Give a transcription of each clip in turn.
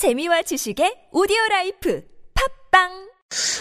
재미와 지식의 오디오 라이프. 팟빵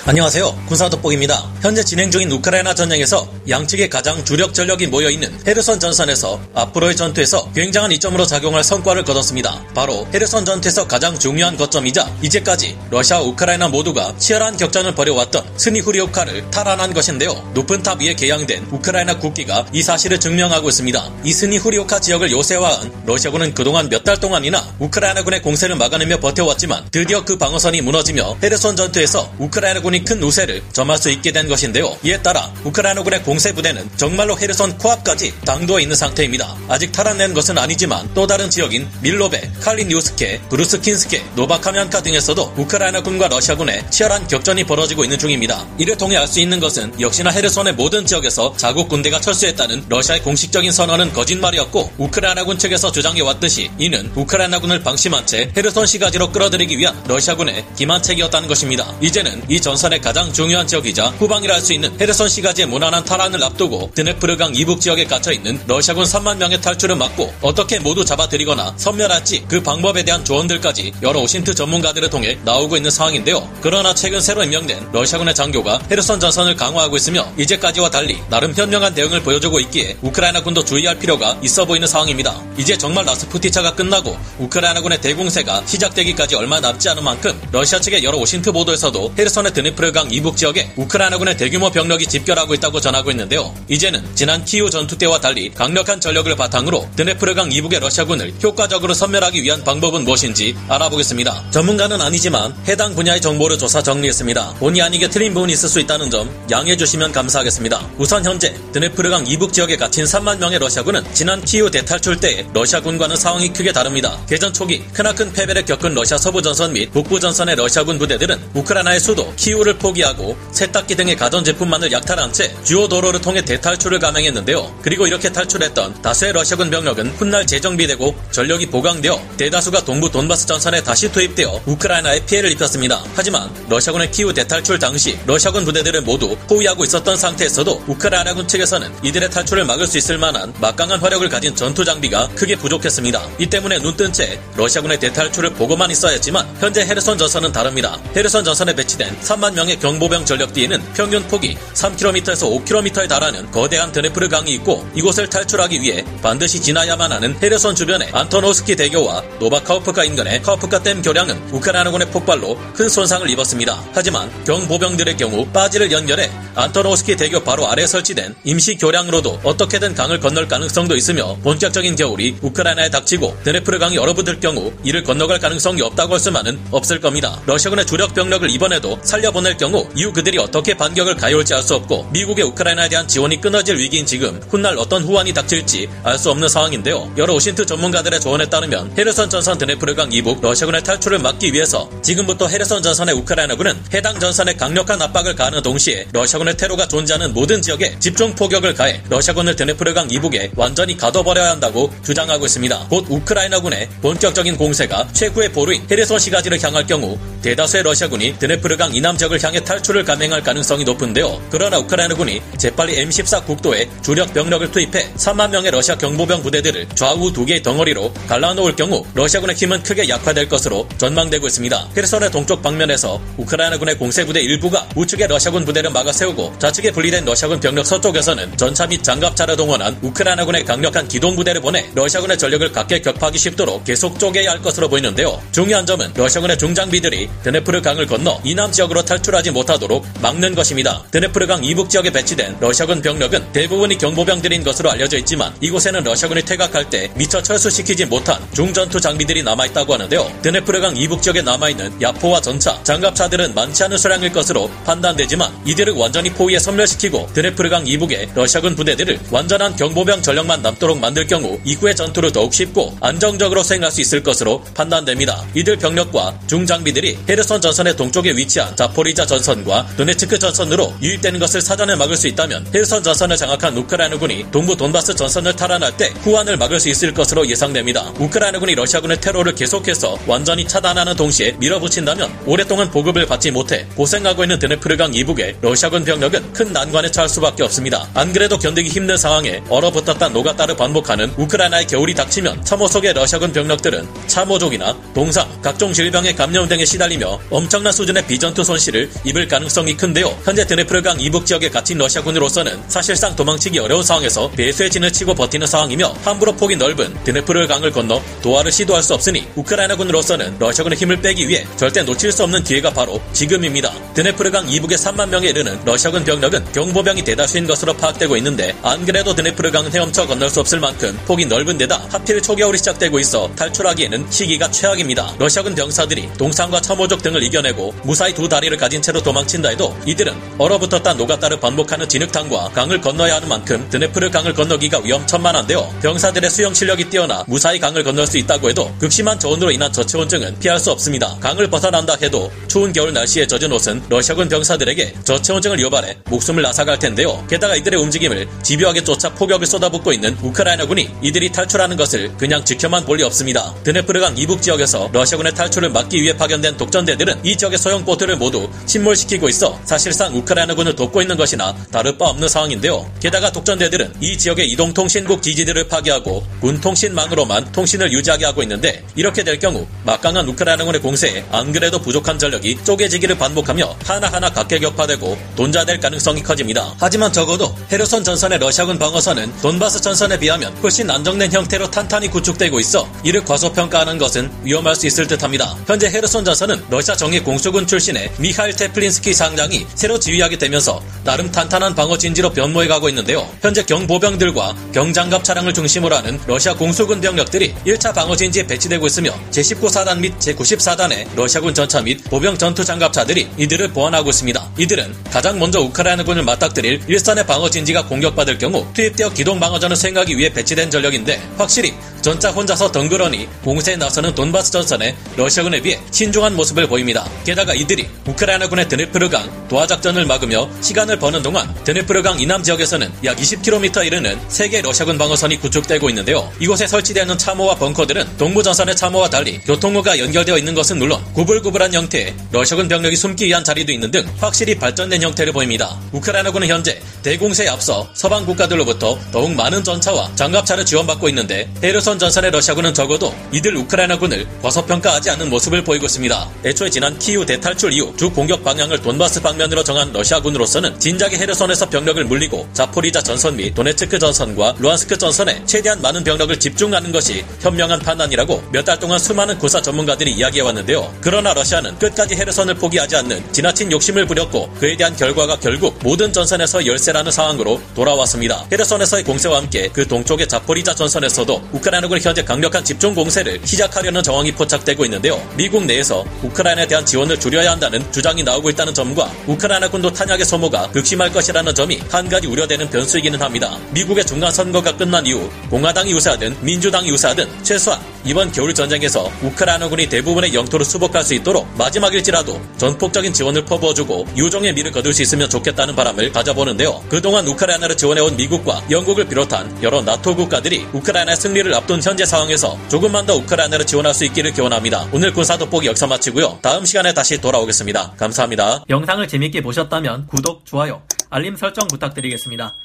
안녕하세요. 군사 돋보기입니다. 현재 진행 중인 우크라이나 전쟁에서 양측의 가장 주력 전력이 모여있는 헤르선 전선에서 앞으로의 전투에서 굉장한 이점으로 작용할 성과를 거뒀습니다. 바로 헤르선 전투에서 가장 중요한 거점이자 이제까지 러시아와 우크라이나 모두가 치열한 격전을 벌여왔던 스니후리우카를 탈환한 것인데요. 높은 탑 위에 게양된 우크라이나 국기가 이 사실을 증명하고 있습니다. 이 스니후리우카 지역을 요새화한 러시아군은 그동안 몇 달 동안이나 우크라이나군의 공세를 막아내며 버텨왔지만 드디어 그 방어선이 무너지며 헤르선 전투에서 우크라이나 우크라이나군이 큰 우세를 점할 수 있게 된 것인데요. 이에 따라 우크라이나군의 공세 부대는 정말로 헤르선 코앞까지 당도해 있는 상태입니다. 아직 탈환해낸 것은 아니지만 또 다른 지역인 밀로베, 칼리니우스케, 브루스킨스케, 노바카먄카 등에서도 우크라이나군과 러시아군의 치열한 격전이 벌어지고 있는 중입니다. 이를 통해 알 수 있는 것은 역시나 헤르선의 모든 지역에서 자국 군대가 철수했다는 러시아의 공식적인 선언은 거짓말이었고 우크라이나군 측에서 주장해왔듯이 이는 우크라이나군을 방심한 채 헤르선 시가지로 끌어들이기 위한 러시아군의 기만책이었다는 것입니다. 이제는 이 전선의 가장 중요한 지역이자 후방이라 할 수 있는 헤르선 시가지의 무난한 탈환을 앞두고 드네프르강 이북 지역에 갇혀 있는 러시아군 3만 명의 탈출을 막고 어떻게 모두 잡아들이거나 섬멸할지 그 방법에 대한 조언들까지 여러 OSINT 전문가들을 통해 나오고 있는 상황인데요. 그러나 최근 새로 임명된 러시아군의 장교가 헤르선 전선을 강화하고 있으며 이제까지와 달리 나름 현명한 대응을 보여주고 있기에 우크라이나군도 주의할 필요가 있어 보이는 상황입니다. 이제 정말 라스푸티차가 끝나고 우크라이나군의 대공세가 시작되기까지 얼마 남지 않은 만큼 러시아 측의 여러 OSINT 보도에서도 헤르선 헤르선의 드니프르강 이북 지역에 우크라이나군의 대규모 병력이 집결하고 있다고 전하고 있는데요. 이제는 지난 키우 전투 때와 달리 강력한 전력을 바탕으로 드네프르강 이북의 러시아군을 효과적으로 섬멸하기 위한 방법은 무엇인지 알아보겠습니다. 전문가는 아니지만 해당 분야의 정보를 조사 정리했습니다. 본의 아니게 틀린 부분이 있을 수 있다는 점 양해해 주시면 감사하겠습니다. 우선 현재 드네프르강 이북 지역에 갇힌 3만 명의 러시아군은 지난 키우 대탈출 때 러시아군과는 상황이 크게 다릅니다. 개전 초기 크나큰 패배를 겪은 러시아 서부 전선 및 북부 전선의 러시아군 부대들은 우크라이나의 수도 키우를 포기하고 세탁기 등의 가전 제품만을 약탈한 채 주요 도로를 통해 대탈출을 감행했는데요. 그리고 이렇게 탈출했던 다수의 러시아군 병력은 훗날 재정비되고 전력이 보강되어 대다수가 동부 돈바스 전선에 다시 투입되어 우크라이나에 피해를 입혔습니다. 하지만 러시아군의 키우 대탈출 당시 러시아군 부대들을 모두 포위하고 있었던 상태에서도 우크라이나군 측에서는 이들의 탈출을 막을 수 있을 만한 막강한 화력을 가진 전투 장비가 크게 부족했습니다. 이 때문에 눈뜬 채 러시아군의 대탈출을 보고만 있어야 했지만 현재 헤르선 전선은 다릅니다. 헤르선 전선에 배치된 3만 명의 경보병 전력 뒤에는 평균 폭이 3km에서 5km에 달하는 거대한 드네프르 강이 있고 이곳을 탈출하기 위해 반드시 지나야만 하는 헤르선 주변의 안토노스키 대교와 노바카우프카 인근의 카우프카 댐 교량은 우크라이나군의 폭발로 큰 손상을 입었습니다. 하지만 경보병들의 경우 바지를 연결해 안토노스키 대교 바로 아래 설치된 임시 교량으로도 어떻게든 강을 건널 가능성도 있으며 본격적인 겨울이 우크라이나에 닥치고 드네프르 강이 얼어붙을 경우 이를 건너갈 가능성이 없다고 할 수만은 없을 겁니다. 러시아군의 주력 병력을 이번에도 살려보낼 경우 이후 그들이 어떻게 반격을 가해올지 알 수 없고 미국의 우크라이나에 대한 지원이 끊어질 위기인 지금 훗날 어떤 후환이 닥칠지 알 수 없는 상황인데요. 여러 OSINT 전문가들의 조언에 따르면 헤르선 전선 드네프르강 이북 러시아군의 탈출을 막기 위해서 지금부터 헤르선 전선의 우크라이나군은 해당 전선에 강력한 압박을 가하는 동시에 러시아군의 테러가 존재하는 모든 지역에 집중 포격을 가해 러시아군을 드네프르강 이북에 완전히 가둬버려야 한다고 주장하고 있습니다. 곧 우크라이나군의 본격적인 공세가 최후의 보루인 헤르선 시가지를 향할 경우 대다수의 러시아군이 드네프르강 이남 지역을 향해 탈출을 감행할 가능성이 높은데요. 그러나 우크라이나군이 재빨리 M14 국도에 주력 병력을 투입해 3만 명의 러시아 경보병 부대들을 좌우 두 개의 덩어리로 갈라놓을 경우 러시아군의 힘은 크게 약화될 것으로 전망되고 있습니다. 헤르선의 동쪽 방면에서 우크라이나군의 공세부대 일부가 우측의 러시아군 부대를 막아 세우고 좌측에 분리된 러시아군 병력 서쪽에서는 전차 및 장갑차를 동원한 우크라이나군의 강력한 기동부대를 보내 러시아군의 전력을 각계 격파하기 쉽도록 계속 쪼개야 할 것으로 보이는데요. 중요한 점은 러시아군의 중장비들이 드네프르 강을 건너 이남 지역으로 탈출하지 못하도록 막는 것입니다. 드네프르강 이북 지역에 배치된 러시아군 병력은 대부분이 경보병들인 것으로 알려져 있지만 이곳에는 러시아군이 퇴각할 때 미처 철수시키지 못한 중전투 장비들이 남아있다고 하는데요. 드네프르강 이북 지역에 남아있는 야포와 전차, 장갑차들은 많지 않은 수량일 것으로 판단되지만 이들을 완전히 포위해 섬멸시키고 드네프르강 이북의 러시아군 부대들을 완전한 경보병 전력만 남도록 만들 경우 이후의 전투를 더욱 쉽고 안정적으로 수행할 수 있을 것으로 판단됩니다. 이들 병력과 중장비들이 헤르선 전선의 동쪽에 위치한 자포리자 전선과 도네츠크 전선으로 유입되는 것을 사전에 막을 수 있다면 헤르선 전선을 장악한 우크라이나군이 동부 돈바스 전선을 탈환할 때 후환을 막을 수 있을 것으로 예상됩니다. 우크라이나군이 러시아군의 테러를 계속해서 완전히 차단하는 동시에 밀어붙인다면 오랫동안 보급을 받지 못해 고생하고 있는 드네프르강 이북의 러시아군 병력은 큰 난관에 처할 수밖에 없습니다. 안 그래도 견디기 힘든 상황에 얼어붙었다 녹았다를 반복하는 우크라이나의 겨울이 닥치면 참호 속의 러시아군 병력들은 참호족이나 동상, 각종 질병의 감염 등에 시달리며 엄청난 수준의 비전투 손실을 입을 가능성이 큰데요. 현재 드네프르강 이북 지역에 갇힌 러시아군으로서는 사실상 도망치기 어려운 상황에서 배수의 진을 치고 버티는 상황이며 함부로 폭이 넓은 드네프르강을 건너 도하를 시도할 수 없으니 우크라이나군으로서는 러시아군의 힘을 빼기 위해 절대 놓칠 수 없는 기회가 바로 지금입니다. 드네프르강 이북의 3만 명에 이르는 러시아군 병력은 경보병이 대다수인 것으로 파악되고 있는데 안 그래도 드네프르강은 헤엄쳐 건널 수 없을 만큼 폭이 넓은 데다 하필 초겨울이 시작되고 있어 탈출하기에는 시기가 최악입니다. 러시아군 병사들이 동상과 참호족 등을 이겨내고 무사히 두 다리를 가진 채로 도망친다 해도 이들은 얼어붙었다 녹았다를 반복하는 진흙탕과 강을 건너야 하는 만큼 드네프르 강을 건너기가 위험천만한데요. 병사들의 수영 실력이 뛰어나 무사히 강을 건널 수 있다고 해도 극심한 저온으로 인한 저체온증은 피할 수 없습니다. 강을 벗어난다 해도 추운 겨울 날씨에 젖은 옷은 러시아군 병사들에게 저체온증을 유발해 목숨을 앗아갈 텐데요. 게다가 이들의 움직임을 집요하게 쫓아 포격을 쏟아붓고 있는 우크라이나군이 이들이 탈출하는 것을 그냥 지켜만 볼 리 없습니다. 드네프르강 이북 지역에서 러시아군의 탈출을 막기 위해 파견된 독전대들은 이 지역의 소형 보트를 모두 침몰시키고 있어 사실상 우크라이나군을 돕고 있는 것이나 다를 바 없는 상황인데요. 게다가 독전대들은 이 지역의 이동통신국 지지들을 파괴하고 군통신망으로만 통신을 유지하게 하고 있는데 이렇게 될 경우 막강한 우크라이나군의 공세에 안 그래도 부족한 전력이 쪼개지기를 반복하며 하나하나 각계격파되고 돈자될 가능성이 커집니다. 하지만 적어도 헤르손 전선의 러시아군 방어선은 돈바스 전선에 비하면 훨씬 안정된 형태로 탄탄히 구축되고 있어 이를 과소평가하는 것은 위험할 수 있을 듯합니다. 현재 헤르손 전선은 러시아 정예 공수군 출신의 미하일 테플린스키 상장이 새로 지휘하게 되면서 나름 탄탄한 방어 진지로 변모해 가고 있는데요. 현재 경보병들과 경장갑 차량을 중심으로 하는 러시아 공수군 병력들이 1차 방어 진지에 배치되고 있으며 제19사단 및 제94단의 러시아군 전차 및 보병 전투 장갑차들이 이들을 보완하고 있습니다. 이들은 가장 먼저 우크라이나군을 맞닥뜨릴 일선의 방어 진지가 공격받을 경우 투입되어 기동 방어전을 수행하기 위해 배치된 전력인데 확실히 전차 혼자서 덩그러니 공세에 나서는 돈바스 전선에 러시아군에 비해 신중한 모습을 보입니다. 게다가 이들이 우크라이나군의 드네프르강 도하작전을 막으며 시간을 버는 동안 드네프르강 이남 지역에서는 약 20km 이르는 세계 러시아군 방어선이 구축되고 있는데요. 이곳에 설치되어 있는 참호와 벙커들은 동부 전선의 참호와 달리 교통로가 연결되어 있는 것은 물론 구불구불한 형태의 러시아군 병력이 숨기 위한 자리도 있는 등 확실히 발전된 형태를 보입니다. 우크라이나군은 현재 대공세에 앞서 서방 국가들로부터 더욱 많은 전차와 장갑차를 지원받고 있는데 헤르손 전선의 러시아군은 적어도 이들 우크라이나군을 과소평가하지 않는 모습을 보이고 있습니다. 애초에 지난 키우 대탈출 이후 주 공격 방향을 돈바스 방면으로 정한 러시아군으로서는 진작에 헤르손에서 병력을 물리고 자포리자 전선 및 도네츠크 전선과 루안스크 전선에 최대한 많은 병력을 집중하는 것이 현명한 판단이라고 몇 달 동안 수많은 구사 전문가들이 이야기해왔는데요. 그러나 러시아는 끝까지 헤르손을 포기하지 않는 지나친 욕심을 부렸고 그에 대한 결과가 결국 모든 전선에서 열세 라는 상황으로 돌아왔습니다. 헤르손에서의 공세와 함께 그 동쪽의 자포리자 전선에서도 우크라이나군이 현재 강력한 집중 공세를 시작하려는 정황이 포착되고 있는데요. 미국 내에서 우크라이나에 대한 지원을 줄여야 한다는 주장이 나오고 있다는 점과 우크라이나군도 탄약의 소모가 극심할 것이라는 점이 한 가지 우려되는 변수이기는 합니다. 미국의 중간 선거가 끝난 이후 공화당이 유세하든 민주당이 유세하든 최소한 이번 겨울 전쟁에서 우크라이나군이 대부분의 영토를 수복할 수 있도록 마지막일지라도 전폭적인 지원을 퍼부어주고 유종의 미를 거둘 수 있으면 좋겠다는 바람을 가져보는데요. 그동안 우크라이나를 지원해온 미국과 영국을 비롯한 여러 나토 국가들이 우크라이나의 승리를 앞둔 현재 상황에서 조금만 더 우크라이나를 지원할 수 있기를 기원합니다. 오늘 군사 돋보기 역사 마치고요. 다음 시간에 다시 돌아오겠습니다. 감사합니다. 영상을 재밌게 보셨다면 구독, 좋아요, 알림 설정 부탁드리겠습니다.